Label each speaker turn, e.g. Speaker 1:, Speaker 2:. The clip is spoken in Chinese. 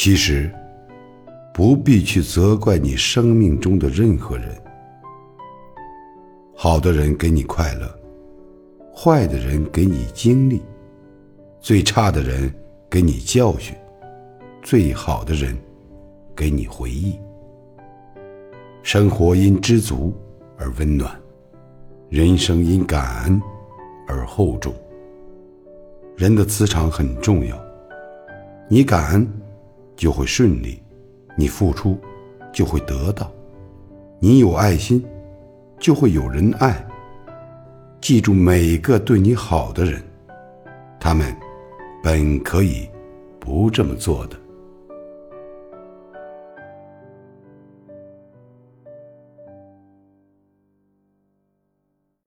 Speaker 1: 其实，不必去责怪你生命中的任何人。好的人给你快乐，坏的人给你经历，最差的人给你教训，最好的人给你回忆。生活因知足而温暖，人生因感恩而厚重。人的磁场很重要，你感恩就会顺利，你付出就会得到，你有爱心就会有人爱。记住每个对你好的人，他们本可以不这么做的。